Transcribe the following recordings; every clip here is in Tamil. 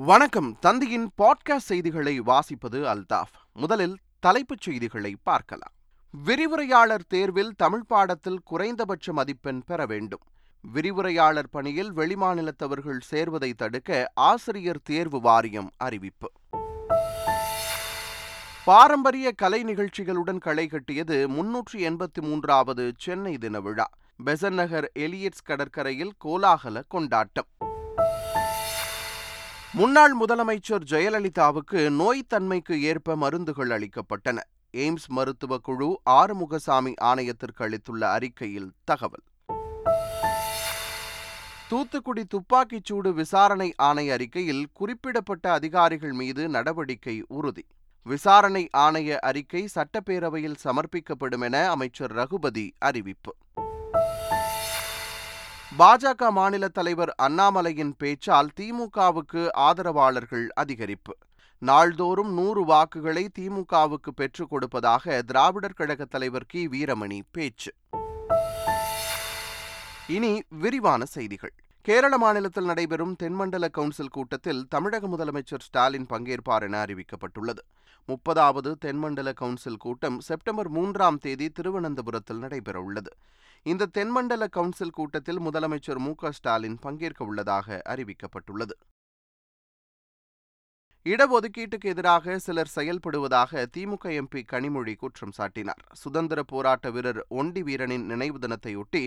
வணக்கம். தந்தியின் பாட்காஸ்ட் செய்திகளை வாசிப்பது அல்தாஃப். முதலில் தலைப்புச் செய்திகளை பார்க்கலாம். விரிவுரையாளர் தேர்வில் தமிழ் பாடத்தில் குறைந்தபட்ச மதிப்பெண் பெற வேண்டும். விரிவுரையாளர் பணியில் வெளிமாநிலத்தவர்கள் சேர்வதை தடுக்க ஆசிரியர் தேர்வு வாரியம் அறிவிப்பு. பாரம்பரிய கலை நிகழ்ச்சிகளுடன் களை கட்டியது முன்னூற்றி எண்பத்தி மூன்றாவது சென்னை தின விழா. பெசன் நகர் எலியட்ஸ் கடற்கரையில் கோலாகல கொண்டாட்டம். முன்னாள் முதலமைச்சர் ஜெயலலிதாவுக்கு நோய் தன்மைக்கு ஏற்ப மருந்துகள் அளிக்கப்பட்டன. எய்ம்ஸ் மருத்துவக் குழு ஆறுமுகசாமி ஆணையத்திற்கு அளித்துள்ள அறிக்கையில் தகவல். தூத்துக்குடி துப்பாக்கிச்சூடு விசாரணை ஆணைய அறிக்கையில் குறிப்பிடப்பட்ட அதிகாரிகள் மீது நடவடிக்கை உறுதி. விசாரணை ஆணைய அறிக்கை சட்டப்பேரவையில் சமர்ப்பிக்கப்படும் என அமைச்சர் ரகுபதி அறிவிப்பு. பாஜக மாநில தலைவர் அண்ணாமலையின் பேச்சால் திமுகவுக்கு ஆதரவாளர்கள் அதிகரிப்பு. நாள்தோறும் நூறு வாக்குகளை திமுகவுக்கு பெற்றுக் கொடுப்பதாக திராவிடர் கழக தலைவர் கி. வீரமணி பேச்சு. இனி விரிவான செய்திகள். கேரள மாநிலத்தில் நடைபெறும் தென்மண்டல கவுன்சில் கூட்டத்தில் தமிழக முதலமைச்சர் ஸ்டாலின் பங்கேற்பார் என அறிவிக்கப்பட்டுள்ளது. முப்பதாவது தென்மண்டல கவுன்சில் கூட்டம் செப்டம்பர் மூன்றாம் தேதி திருவனந்தபுரத்தில் நடைபெறவுள்ளது. இந்த தென்மண்டல கவுன்சில் கூட்டத்தில் முதலமைச்சர் மு ஸ்டாலின் பங்கேற்க உள்ளதாக அறிவிக்கப்பட்டுள்ளது. இடஒதுக்கீட்டுக்கு எதிராக சிலர் செயல்படுவதாக திமுக எம்பி கனிமொழி குற்றம் சாட்டினார். சுதந்திர போராட்ட வீரர் ஒண்டி வீரனின் நினைவு தினத்தையொட்டி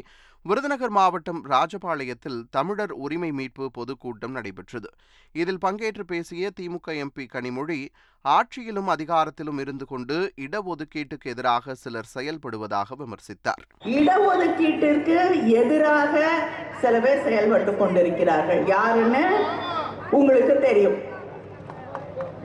விருதுநகர் மாவட்டம் ராஜபாளையத்தில் தமிழர் உரிமை மீட்பு பொதுக்கூட்டம் நடைபெற்றது. இதில் பங்கேற்று பேசிய திமுக எம்பி கனிமொழி ஆட்சியிலும் அதிகாரத்திலும் இருந்து கொண்டு இடஒதுக்கீட்டுக்கு எதிராக சிலர் செயல்படுவதாக விமர்சித்தார். இடஒதுக்கீட்டிற்கு எதிராக சில பேர் செயல்பட்டு கொண்டிருக்கிறார்கள். யாருன்னு உங்களுக்கு தெரியும்.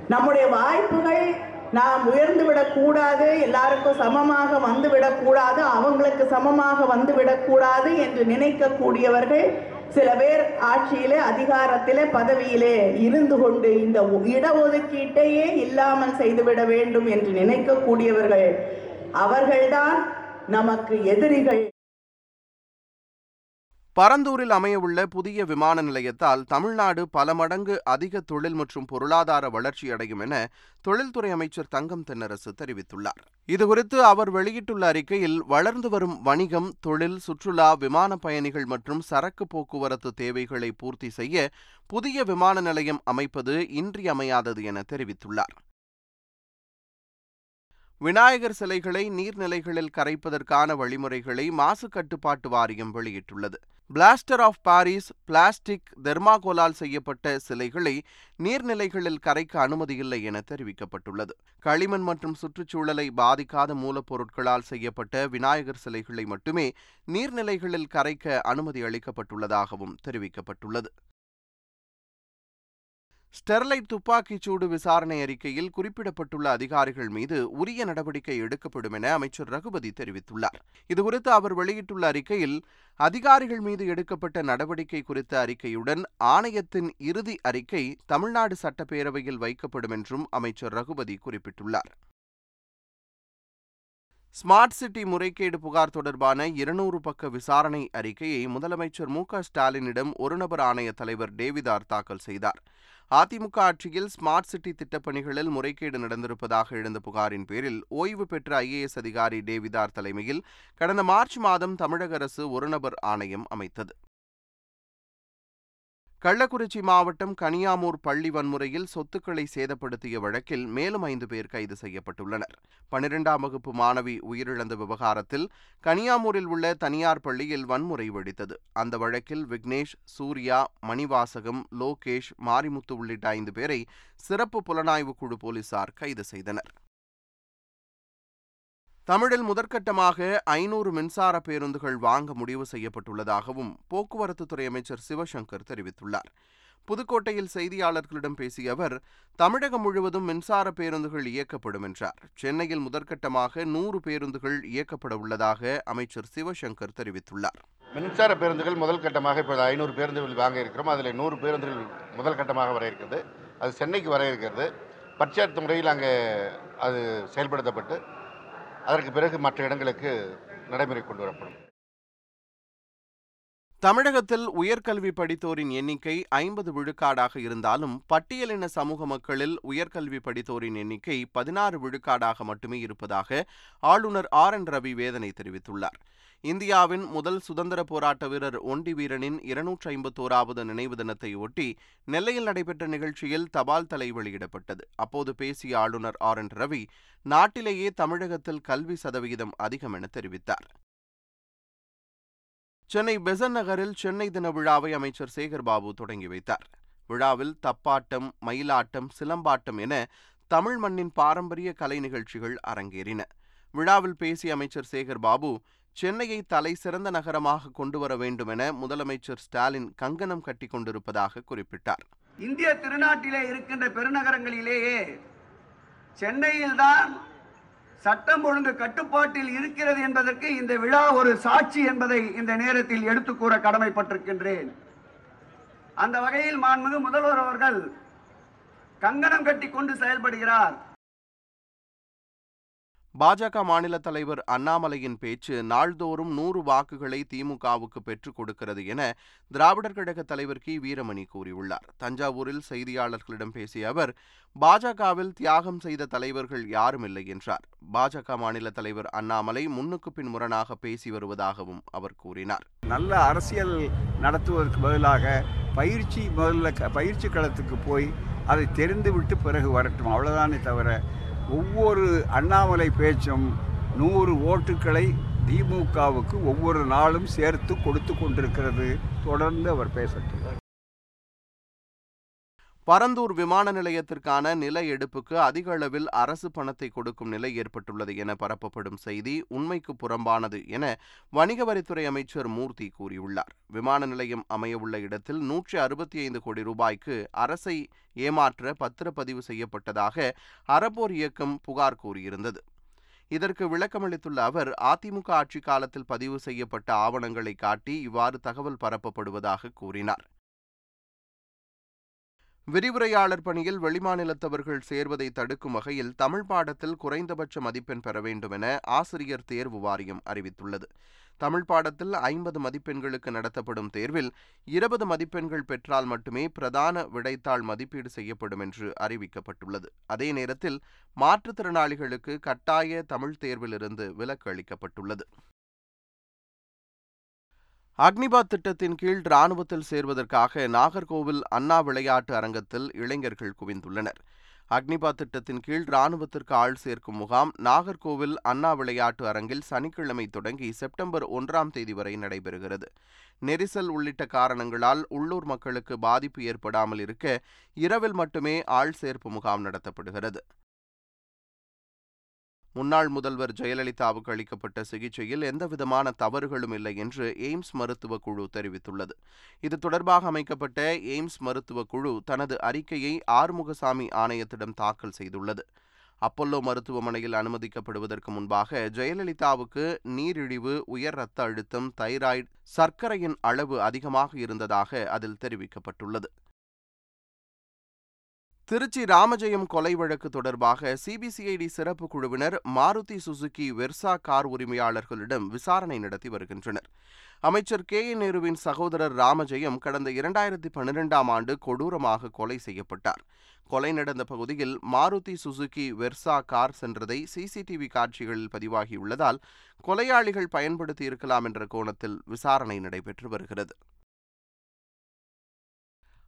நம்முடைய வாய்ப்புகள் நாம் உயர்ந்து விடக்கூடாது எல்லாருக்கும் சமமாக வந்து விடக்கூடாது அவங்களுக்கு சமமாக வந்து விடக்கூடாது என்று நினைக்கக்கூடியவர்கள் சில பேர் ஆட்சியிலே அதிகாரத்திலே பதவியிலே இருந்து கொண்டு இந்த இடஒதுக்கீட்டையே இல்லாமல் செய்துவிட வேண்டும் என்று நினைக்கக்கூடியவர்கள் அவர்கள்தான் நமக்கு எதிரிகள். பரந்தூரில் அமையவுள்ள புதிய விமான நிலையத்தால் தமிழ்நாடு பல மடங்கு அதிக தொழில் மற்றும் பொருளாதார வளர்ச்சி அடையும் என தொழில்துறை அமைச்சர் தங்கம் தென்னரசு தெரிவித்துள்ளார். இதுகுறித்து அவர் வெளியிட்டுள்ள அறிக்கையில் வளர்ந்து வரும் வணிகம் தொழில் சுற்றுலா விமான பயணிகள் மற்றும் சரக்கு போக்குவரத்து தேவைகளை பூர்த்தி செய்ய புதிய விமான நிலையம் அமைப்பது இன்றியமையாதது என தெரிவித்துள்ளார். விநாயகர் சிலைகளை நீர்நிலைகளில் கரைப்பதற்கான வழிமுறைகளை மாசு கட்டுப்பாட்டு வாரியம் வெளியிட்டுள்ளது. பிளாஸ்டர் ஆஃப் பாரிஸ் பிளாஸ்டிக் தெர்மாகோலால் செய்யப்பட்ட சிலைகளை நீர்நிலைகளில் கரைக்க அனுமதியில்லை என தெரிவிக்கப்பட்டுள்ளது. களிமண் மற்றும் சுற்றுச்சூழலை பாதிக்காத மூலப்பொருட்களால் செய்யப்பட்ட விநாயகர் சிலைகளை மட்டுமே நீர்நிலைகளில் கரைக்க அனுமதி அளிக்கப்பட்டுள்ளதாகவும் தெரிவிக்கப்பட்டுள்ளது. ஸ்டெர்லைட் துப்பாக்கிச் சூடு விசாரணை அறிக்கையில் குறிப்பிடப்பட்டுள்ள அதிகாரிகள் மீது உரிய நடவடிக்கை எடுக்கப்படும் என அமைச்சர் ரகுபதி தெரிவித்துள்ளார். இதுகுறித்து அவர் வெளியிட்டுள்ள அறிக்கையில் அதிகாரிகள் மீது எடுக்கப்பட்ட நடவடிக்கை குறித்த அறிக்கையுடன் ஆணையத்தின் இறுதி அறிக்கை தமிழ்நாடு சட்டப்பேரவையில் வைக்கப்படும் என்றும் அமைச்சர் ரகுபதி குறிப்பிட்டுள்ளார். ஸ்மார்ட் சிட்டி முறைகேடு புகார் தொடர்பான இருநூறு பக்க விசாரணை அறிக்கையை முதலமைச்சர் மு ஸ்டாலினிடம் ஒருநபர் ஆணைய தலைவர் டேவிதார் தாக்கல் செய்தார். அதிமுக ஆட்சியில் ஸ்மார்ட் சிட்டி திட்டப்பணிகளில் முறைகேடு நடந்திருப்பதாக எழுந்த புகாரின் பேரில் ஓய்வு பெற்ற ஐஏஎஸ் அதிகாரி டேவிதார் தலைமையில் கடந்த மார்ச் மாதம் தமிழக அரசு ஒருநபர் ஆணையம் அமைத்தது. கள்ளக்குறிச்சி மாவட்டம் கனியாமூர் பள்ளி வன்முறையில் சொத்துக்களை சேதப்படுத்திய வழக்கில் மேலும் ஐந்து பேர் கைது செய்யப்பட்டுள்ளனர். பனிரெண்டாம் வகுப்பு மாணவி உயிரிழந்த விவகாரத்தில் கனியாமூரில் உள்ள தனியார் பள்ளியில் வன்முறை வெடித்தது. அந்த வழக்கில் விக்னேஷ் சூர்யா மணிவாசகம் லோகேஷ் மாரிமுத்து உள்ளிட்ட ஐந்து பேரை சிறப்பு புலனாய்வு குழு போலீசார் கைது செய்தனர். தமிழில் முதற்கட்டமாக ஐநூறு மின்சார பேருந்துகள் வாங்க முடிவு செய்யப்பட்டுள்ளதாகவும் போக்குவரத்துத்துறை அமைச்சர் சிவசங்கர் தெரிவித்துள்ளார். புதுக்கோட்டையில் செய்தியாளர்களிடம் பேசிய அவர் தமிழகம் முழுவதும் மின்சார பேருந்துகள் இயக்கப்படும் என்றார். சென்னையில் முதற்கட்டமாக நூறு பேருந்துகள் இயக்கப்பட உள்ளதாக அமைச்சர் சிவசங்கர் தெரிவித்துள்ளார். மின்சார பேருந்துகள் முதல் கட்டமாக இப்போது ஐநூறு பேருந்துகள் வாங்க இருக்கிறோம். அதில் நூறு பேருந்துகள் முதல் கட்டமாக வர இருக்கிறது. அது சென்னைக்கு வர இருக்கிறது. பட்சார்த்த முறையில் அங்கே அது செயல்படுத்தப்பட்டு அதற்கு பிறகு மற்ற இடங்களுக்கு நடைமுறை கொண்டு வரப்படும். தமிழகத்தில் உயர்கல்வி படித்தோரின் எண்ணிக்கை ஐம்பது விழுக்காடாக இருந்தாலும் பட்டியலின சமூக மக்களில் உயர்கல்வி படித்தோரின் எண்ணிக்கை பதினாறு விழுக்காடாக மட்டுமே இருப்பதாக ஆளுநர் ஆர் என் ரவி வேதனை தெரிவித்துள்ளார். இந்தியாவின் முதல் சுதந்திர போராட்ட வீரர் ஒண்டி வீரனின் இருநூற்றி ஐம்பத்தோராவது நினைவு தினத்தை ஒட்டி நெல்லையில் நடைபெற்ற நிகழ்ச்சியில் தபால் தலை வெளியிடப்பட்டது. அப்போது பேசிய ஆளுநர் ஆர். என். ரவி நாட்டிலேயே தமிழகத்தில் கல்வி சதவிகிதம் அதிகம் என தெரிவித்தார். சென்னை பெசன் நகரில் சென்னை தின விழாவை அமைச்சர் சேகர்பாபு தொடங்கி வைத்தார். விழாவில் தப்பாட்டம் மயிலாட்டம் சிலம்பாட்டம் என தமிழ் மண்ணின் பாரம்பரிய கலை நிகழ்ச்சிகள் அரங்கேறின. விழாவில் பேசிய அமைச்சர் சேகர்பாபு சென்னையை தலை சிறந்த நகரமாக கொண்டு வர வேண்டும் என முதலமைச்சர் ஸ்டாலின் கங்கணம் கட்டி கொண்டிருப்பதாக குறிப்பிட்டார். இந்திய திருநாட்டிலே இருக்கின்ற பெருநகரங்களிலேயே சென்னையில்தான் சட்டம் ஒழுங்கு கட்டுப்பாட்டில் இருக்கிறது என்பதற்கு இந்த விழா ஒரு சாட்சி என்பதை இந்த நேரத்தில் எடுத்து கூற கடமைப்பட்டிருக்கின்றேன். அந்த வகையில் மாண்புமிகு முதல்வர் அவர்கள் கங்கணம் கட்டி கொண்டு செயல்படுகிறார். பாஜக மாநில தலைவர் அண்ணாமலையின் பேச்சு நாள்தோறும் நூறு வாக்குகளை திமுகவுக்கு பெற்றுக் கொடுக்கிறது என திராவிடர் கழக தலைவர் கி. வீரமணி கூறியுள்ளார். தஞ்சாவூரில் செய்தியாளர்களிடம் பேசிய அவர் பாஜகவில் தியாகம் செய்த தலைவர்கள் யாரும் இல்லை என்றார். பாஜக மாநில தலைவர் அண்ணாமலை முன்னுக்கு பின் முரணாக பேசி வருவதாகவும் அவர் கூறினார். நல்ல அரசியல் நடத்துவதற்கு பதிலாக பயிற்சி முதல்ல பயிற்சி களத்துக்கு போய் அதை தெரிந்துவிட்டு பிறகு வரட்டும். அவ்வளவுதானே தவிர ஒவ்வொரு அண்ணாமலை பேச்சும் நூறு ஓட்டுக்களை திமுகவுக்கு ஒவ்வொரு நாளும் சேர்த்து கொடுத்து கொண்டிருக்கிறது. தொடர்ந்து அவர் பேசட்டும். பரந்தூர் விமான நிலையத்திற்கான நில எடுப்புக்கு அதிக அளவில் அரசு பணத்தை கொடுக்கும் நிலை ஏற்பட்டுள்ளது என பரப்பப்படும் செய்தி உண்மைக்கு புறம்பானது என வணிக வரித்துறை அமைச்சர் மூர்த்தி கூறியுள்ளார். விமான நிலையம் அமையவுள்ள இடத்தில் நூற்றி அறுபத்தி ஐந்து கோடி ரூபாய்க்கு அரசை ஏமாற்ற பத்திரப்பதிவு செய்யப்பட்டதாக அறப்போர் இயக்கம் புகார் கூறியிருந்தது. இதற்கு விளக்கமளித்துள்ள அவர் அதிமுக ஆட்சி காலத்தில் பதிவு செய்யப்பட்ட ஆவணங்களை காட்டி இவ்வாறு தகவல் பரப்பப்படுவதாக கூறினார். விரிவுரையாளர் பணியில் வெளிமாநிலத்தவர்கள் சேர்வதை தடுக்கும் வகையில் தமிழ் பாடத்தில் குறைந்தபட்ச மதிப்பெண் பெற வேண்டும் என ஆசிரியர் தேர்வு வாரியம் அறிவித்துள்ளது. தமிழ் பாடத்தில் ஐம்பது மதிப்பெண்களுக்கு நடத்தப்படும் தேர்வில் இருபது மதிப்பெண்கள் பெற்றால் மட்டுமே பிரதான விடைத்தாள் மதிப்பீடு செய்யப்படும் என்று அறிவிக்கப்பட்டுள்ளது. அதே நேரத்தில் மாற்றுத்திறனாளிகளுக்கு கட்டாய தமிழ் தேர்விலிருந்து விலக்கு அளிக்கப்பட்டுள்ளது. அக்னிபாத் திட்டத்தின் கீழ் ராணுவத்தில் சேர்வதற்காக நாகர்கோவில் அண்ணா விளையாட்டு அரங்கத்தில் இளைஞர்கள் குவிந்துள்ளனர். அக்னிபாத் திட்டத்தின் கீழ் ராணுவத்திற்கு ஆள் சேர்க்கும் முகாம் நாகர்கோவில் அண்ணா விளையாட்டு அரங்கில் சனிக்கிழமை தொடங்கி செப்டம்பர் ஒன்றாம் தேதி வரை நடைபெறுகிறது. நெரிசல் உள்ளிட்ட காரணங்களால் உள்ளூர் மக்களுக்கு பாதிப்பு ஏற்படாமல் இருக்க இரவில் மட்டுமே ஆள் சேர்ப்பு முகாம் நடத்தப்படுகிறது. முன்னாள் முதல்வர் ஜெயலலிதாவுக்கு அளிக்கப்பட்ட சிகிச்சையில் எந்தவிதமான தவறுகளும் இல்லை என்று எய்ம்ஸ் மருத்துவ குழு தெரிவித்துள்ளது. இது தொடர்பாக அமைக்கப்பட்ட எய்ம்ஸ் மருத்துவ குழு தனது அறிக்கையை ஆறுமுகசாமி ஆணையத்திடம் தாக்கல் செய்துள்ளது. அப்பல்லோ மருத்துவமனையில் அனுமதிக்கப்படுவதற்கு முன்பாக ஜெயலலிதாவுக்கு நீரிழிவு உயர் இரத்த அழுத்தம் தைராய்டு சர்க்கரையின் அளவு அதிகமாக இருந்ததாக அதில் தெரிவிக்கப்பட்டுள்ளது. திருச்சி ராமஜெயம் கொலை வழக்கு தொடர்பாக சிபிசிஐடி சிறப்பு குழுவினர் மாருதி சுசுகி வெர்சா கார் உரிமையாளர்களிடம் விசாரணை நடத்தி வருகின்றனர். அமைச்சர் கே. என் நேருவின் சகோதரர் ராமஜெயம் கடந்த இரண்டாயிரத்தி பன்னிரெண்டாம் ஆண்டு கொடூரமாக கொலை செய்யப்பட்டார். கொலை நடந்த பகுதியில் மாருதி சுசுகி வெர்சா கார் சென்றதை சிசிடிவி காட்சிகளில் பதிவாகியுள்ளதால் கொலையாளிகள் பயன்படுத்தி இருக்கலாம் என்ற கோணத்தில் விசாரணை நடைபெற்று வருகிறது.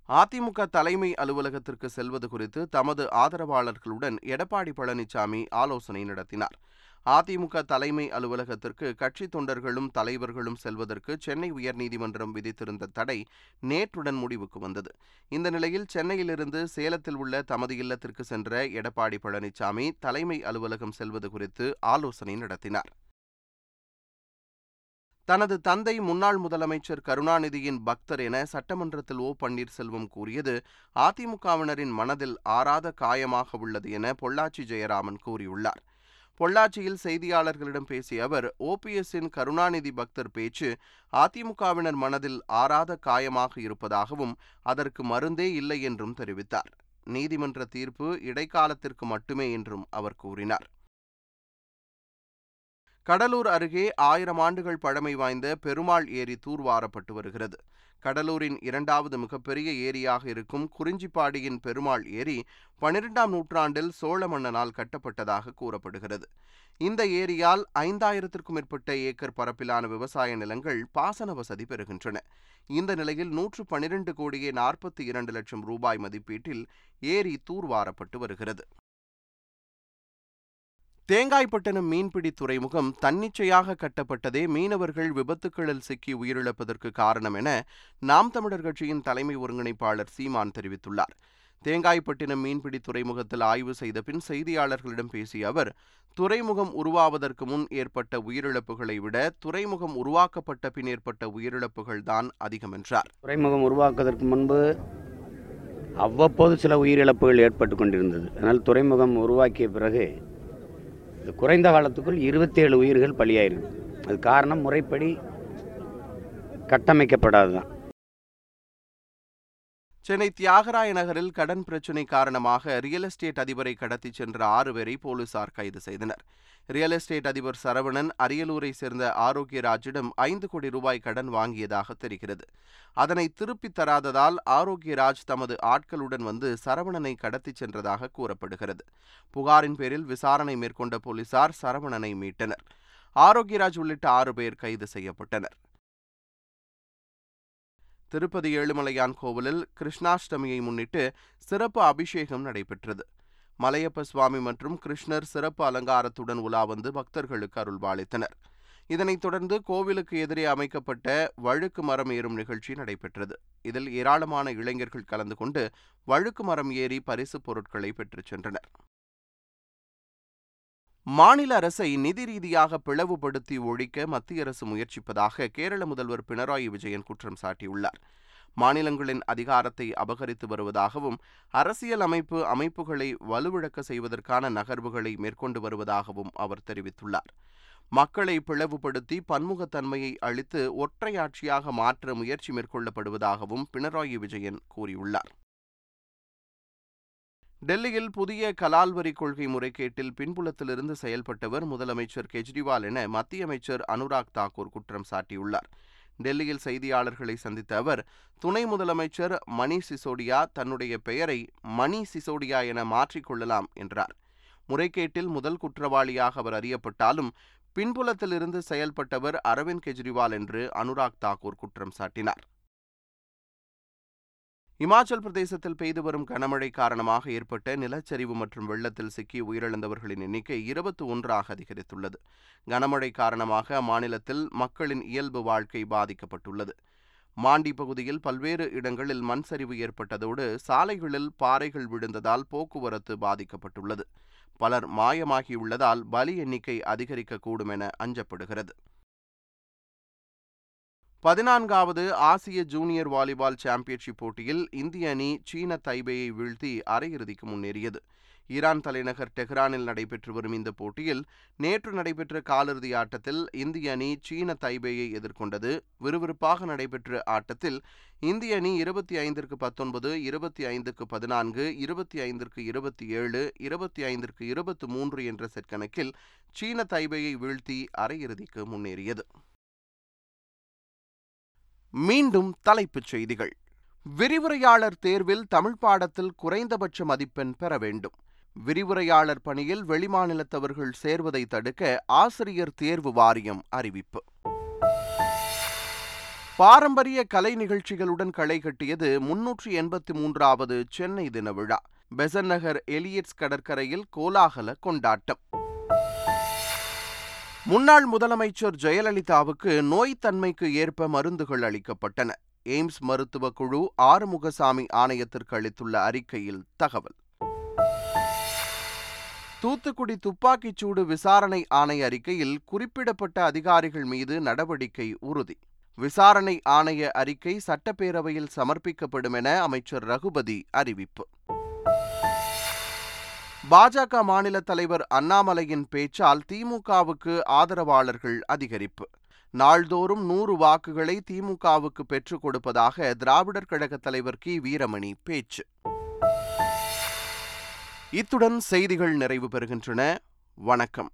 அதிமுக தலைமை அலுவலகத்திற்கு செல்வது குறித்து தமது ஆதரவாளர்களுடன் எடப்பாடி பழனிசாமி ஆலோசனை நடத்தினார். அதிமுக தலைமை அலுவலகத்திற்கு கட்சி தொண்டர்களும் தலைவர்களும் செல்வதற்கு சென்னை உயர்நீதிமன்றம் விதித்திருந்த தடை நேற்றுடன் முடிவுக்கு வந்தது. இந்த நிலையில் சென்னையிலிருந்து சேலத்தில் உள்ள தமது இல்லத்திற்கு சென்ற எடப்பாடி பழனிசாமி தலைமை அலுவலகம் செல்வது குறித்து ஆலோசனை நடத்தினார். தனது தந்தை முன்னாள் முதலமைச்சர் கருணாநிதியின் பக்தர் என சட்டமன்றத்தில் ஓ பன்னீர்செல்வம் கூறியது அதிமுகவினரின் மனதில் ஆறாத காயமாக உள்ளது என பொள்ளாச்சி ஜெயராமன் கூறியுள்ளார். பொள்ளாச்சியில் செய்தியாளர்களிடம் பேசிய அவர் ஓபிஎஸ்ஸின் கருணாநிதி பக்தர் பேச்சு அதிமுகவினர் மனதில் ஆறாத காயமாக இருப்பதாகவும் அதற்கு மருந்தே இல்லை என்றும் தெரிவித்தார். நீதிமன்ற தீர்ப்பு இடைக்காலத்திற்கு மட்டுமே என்றும் அவர் கூறினார். கடலூர் அருகே ஆயிரம் ஆண்டுகள் பழமை வாய்ந்த பெருமாள் ஏரி தூர்வாரப்பட்டு வருகிறது. கடலூரின் இரண்டாவது மிகப்பெரிய ஏரியாக இருக்கும் குறிஞ்சிப்பாடியின் பெருமாள் ஏரி பனிரெண்டாம் நூற்றாண்டில் சோழ மன்னனால் கட்டப்பட்டதாக கூறப்படுகிறது. இந்த ஏரியால் ஐந்தாயிரத்திற்கும் மேற்பட்ட ஏக்கர் பரப்பிலான விவசாய நிலங்கள் பாசன வசதி பெறுகின்றன. இந்த நிலையில் நூற்று பனிரெண்டு கோடியே நாற்பத்தி இரண்டு லட்சம் ரூபாய் மதிப்பீட்டில் ஏரி தூர்வாரப்பட்டு வருகிறது. தேங்காய்பட்டினம் மீன்பிடி துறைமுகம் தன்னிச்சையாக கட்டப்பட்டதே மீனவர்கள் விபத்துக்களில் சிக்கி உயிரிழப்பதற்கு காரணம் என நாம் தமிழர் கட்சியின் தலைமை ஒருங்கிணைப்பாளர் சீமான் தெரிவித்துள்ளார். தேங்காய்பட்டினம் மீன்பிடி துறைமுகத்தில் ஆய்வு செய்த பின் செய்தியாளர்களிடம் பேசிய அவர் துறைமுகம் உருவாவதற்கு முன் ஏற்பட்ட உயிரிழப்புகளை விட துறைமுகம் உருவாக்கப்பட்ட பின் ஏற்பட்ட உயிரிழப்புகள் தான் அதிகம் என்றார். துறைமுகம் உருவாக்குவதற்கு முன்பு அவ்வப்போது சில உயிரிழப்புகள் ஏற்பட்டு கொண்டிருந்தது. அதனால் துறைமுகம் உருவாக்கிய பிறகு இது குறைந்த காலத்துக்குள் இருபத்தேழு உயிர்கள் பலியாயிருக்கு. அது காரணம் முறைப்படி கட்டமைக்கப்படாது தான் சென்னை தியாகராய நகரில் கடன் பிரச்சினை காரணமாக ரியல் எஸ்டேட் அதிபரை கடத்திச் சென்ற ஆறு பேரை போலீசார் கைது செய்தனர். ரியல் எஸ்டேட் அதிபர் சரவணன் அரியலூரை சேர்ந்த ஆரோக்கியராஜிடம் ஐந்து கோடி ரூபாய் கடன் வாங்கியதாக தெரிகிறது. அதனை திருப்பித் தராததால் ஆரோக்கியராஜ் தமது ஆட்களுடன் வந்து சரவணனை கடத்திச் சென்றதாக கூறப்படுகிறது. புகாரின் பேரில் விசாரணை மேற்கொண்ட போலீசார் சரவணனை மீட்டனர். ஆரோக்கியராஜ் உள்ளிட்ட ஆறு பேர் கைது செய்யப்பட்டனர். திருப்பதி ஏழுமலையான் கோவிலில் கிருஷ்ணாஷ்டமியை முன்னிட்டு சிறப்பு அபிஷேகம் நடைபெற்றது. மலையப்ப சுவாமி மற்றும் கிருஷ்ணர் சிறப்பு அலங்காரத்துடன் உலா வந்து பக்தர்களுக்கு அருள்வாளித்தனர் இதனைத் தொடர்ந்து கோவிலுக்கு எதிரே அமைக்கப்பட்ட வழுக்கு மரம் ஏறும் நிகழ்ச்சி நடைபெற்றது. இதில் ஏராளமான இளைஞர்கள் கலந்து கொண்டு வழுக்கு மரம் ஏறி பரிசுப் பொருட்களை பெற்றுச் சென்றனர். மாநில அரசை நிதி ரீதியாக பிளவுபடுத்தி ஒழிக்க மத்திய அரசு முயற்சிப்பதாக கேரள முதல்வர் பினராயி விஜயன் குற்றம் சாட்டியுள்ளார். மாநிலங்களின் அதிகாரத்தை அபகரித்து வருவதாகவும் அரசியல் அமைப்பு அமைப்புகளை வலுவிழக்க செய்வதற்கான நகர்வுகளை மேற்கொண்டு வருவதாகவும் அவர் தெரிவித்துள்ளார். மக்களை பிளவுபடுத்தி பன்முகத்தன்மையை அளித்து ஒற்றையாட்சியாக மாற்ற முயற்சி மேற்கொள்ளப்படுவதாகவும் பினராயி விஜயன் கூறியுள்ளார். டெல்லியில் புதிய கலால் வரி கொள்கை முறைகேட்டில் பின்புலத்திலிருந்து செயல்பட்டவர் முதலமைச்சர் கெஜ்ரிவால் என மத்திய அமைச்சர் அனுராக் தாக்கூர் குற்றம் சாட்டியுள்ளார். டெல்லியில் செய்தியாளர்களை சந்தித்த அவர் துணை முதலமைச்சர் மணி சிசோடியா தன்னுடைய பெயரை மணி சிசோடியா என மாற்றிக்கொள்ளலாம் என்றார். முறைகேட்டில் முதல் குற்றவாளியாக அவர் அறியப்பட்டாலும் பின்புலத்திலிருந்து செயல்பட்டவர் அரவிந்த் கெஜ்ரிவால் என்று அனுராக் தாக்கூர் குற்றம் சாட்டினார். இமாச்சல் பிரதேசத்தில் பெய்து வரும் கனமழை காரணமாக ஏற்பட்ட நிலச்சரிவு மற்றும் வெள்ளத்தில் சிக்கி உயிரிழந்தவர்களின் எண்ணிக்கை இருபத்தி ஒன்றாக அதிகரித்துள்ளது. கனமழை காரணமாக அம்மாநிலத்தில் மக்களின் இயல்பு வாழ்க்கை பாதிக்கப்பட்டுள்ளது. மாண்டி பகுதியில் பல்வேறு இடங்களில் மண் சரிவு ஏற்பட்டதோடு சாலைகளில் பாறைகள் விழுந்ததால் போக்குவரத்து பாதிக்கப்பட்டுள்ளது. பலர் மாயமாகியுள்ளதால் பலி எண்ணிக்கை அதிகரிக்கக்கூடும் என அஞ்சப்படுகிறது. பதினான்காவது ஆசிய ஜூனியர் வாலிபால் சாம்பியன்ஷிப் போட்டியில் இந்திய அணி சீன தைபேயை வீழ்த்தி அரையிறுதிக்கு முன்னேறியது. ஈரான் தலைநகர் டெஹ்ரானில் நடைபெற்று வரும் இந்த போட்டியில் நேற்று நடைபெற்ற காலிறுதி ஆட்டத்தில் இந்திய அணி சீன தைபேயை எதிர்கொண்டது. விறுவிறுப்பாக நடைபெற்ற ஆட்டத்தில் இந்திய அணி இருபத்தி ஐந்திற்கு பத்தொன்பது இருபத்தி ஐந்துக்கு பதினான்கு இருபத்தி ஐந்திற்கு இருபத்தி ஏழு இருபத்தி ஐந்திற்கு இருபத்தி மூன்று என்ற செட் கணக்கில் சீன தைபேயை வீழ்த்தி அரையிறுதிக்கு முன்னேறியது. மீண்டும் தலைப்புச் செய்திகள். விரிவுரையாளர் தேர்வில் தமிழ் பாடத்தில் குறைந்தபட்ச மதிப்பெண் பெற வேண்டும். விரிவுரையாளர் பணியில் வெளிமாநிலத்தவர்கள் சேர்வதை தடுக்க ஆசிரியர் தேர்வு வாரியம் அறிவிப்பு. பாரம்பரிய கலை நிகழ்ச்சிகளுடன் களை கட்டியது முன்னூற்றி எண்பத்தி மூன்றாவது சென்னை தின விழா. பெசன் நகர் எலியட்ஸ் கடற்கரையில் கோலாகல கொண்டாட்டம். முன்னாள் முதலமைச்சர் ஜெயலலிதாவுக்கு நோய்த்தன்மைக்கு ஏற்ப மருந்துகள் அளிக்கப்பட்டன. எய்ம்ஸ் மருத்துவ குழு ஆறுமுகசாமி ஆணையத்திற்கு அளித்துள்ள அறிக்கையில் தகவல். தூத்துக்குடி துப்பாக்கிச்சூடு விசாரணை ஆணைய அறிக்கையில் குறிப்பிடப்பட்ட அதிகாரிகள் மீது நடவடிக்கை உறுதி. விசாரணை ஆணைய அறிக்கை சட்டப்பேரவையில் சமர்ப்பிக்கப்படும் என அமைச்சர் ரகுபதி அறிவிப்பு. பாஜக மாநில தலைவர் அண்ணாமலையின் பேச்சால் திமுகவுக்கு ஆதரவாளர்கள் அதிகரிப்பு. நாள்தோறும் நூறு வாக்குகளை திமுகவுக்கு பெற்றுக் கொடுப்பதாக திராவிடர் கழக தலைவர் கி. வீரமணி பேச்சு. இத்துடன் செய்திகள் நிறைவு பெறுகின்றன. வணக்கம்.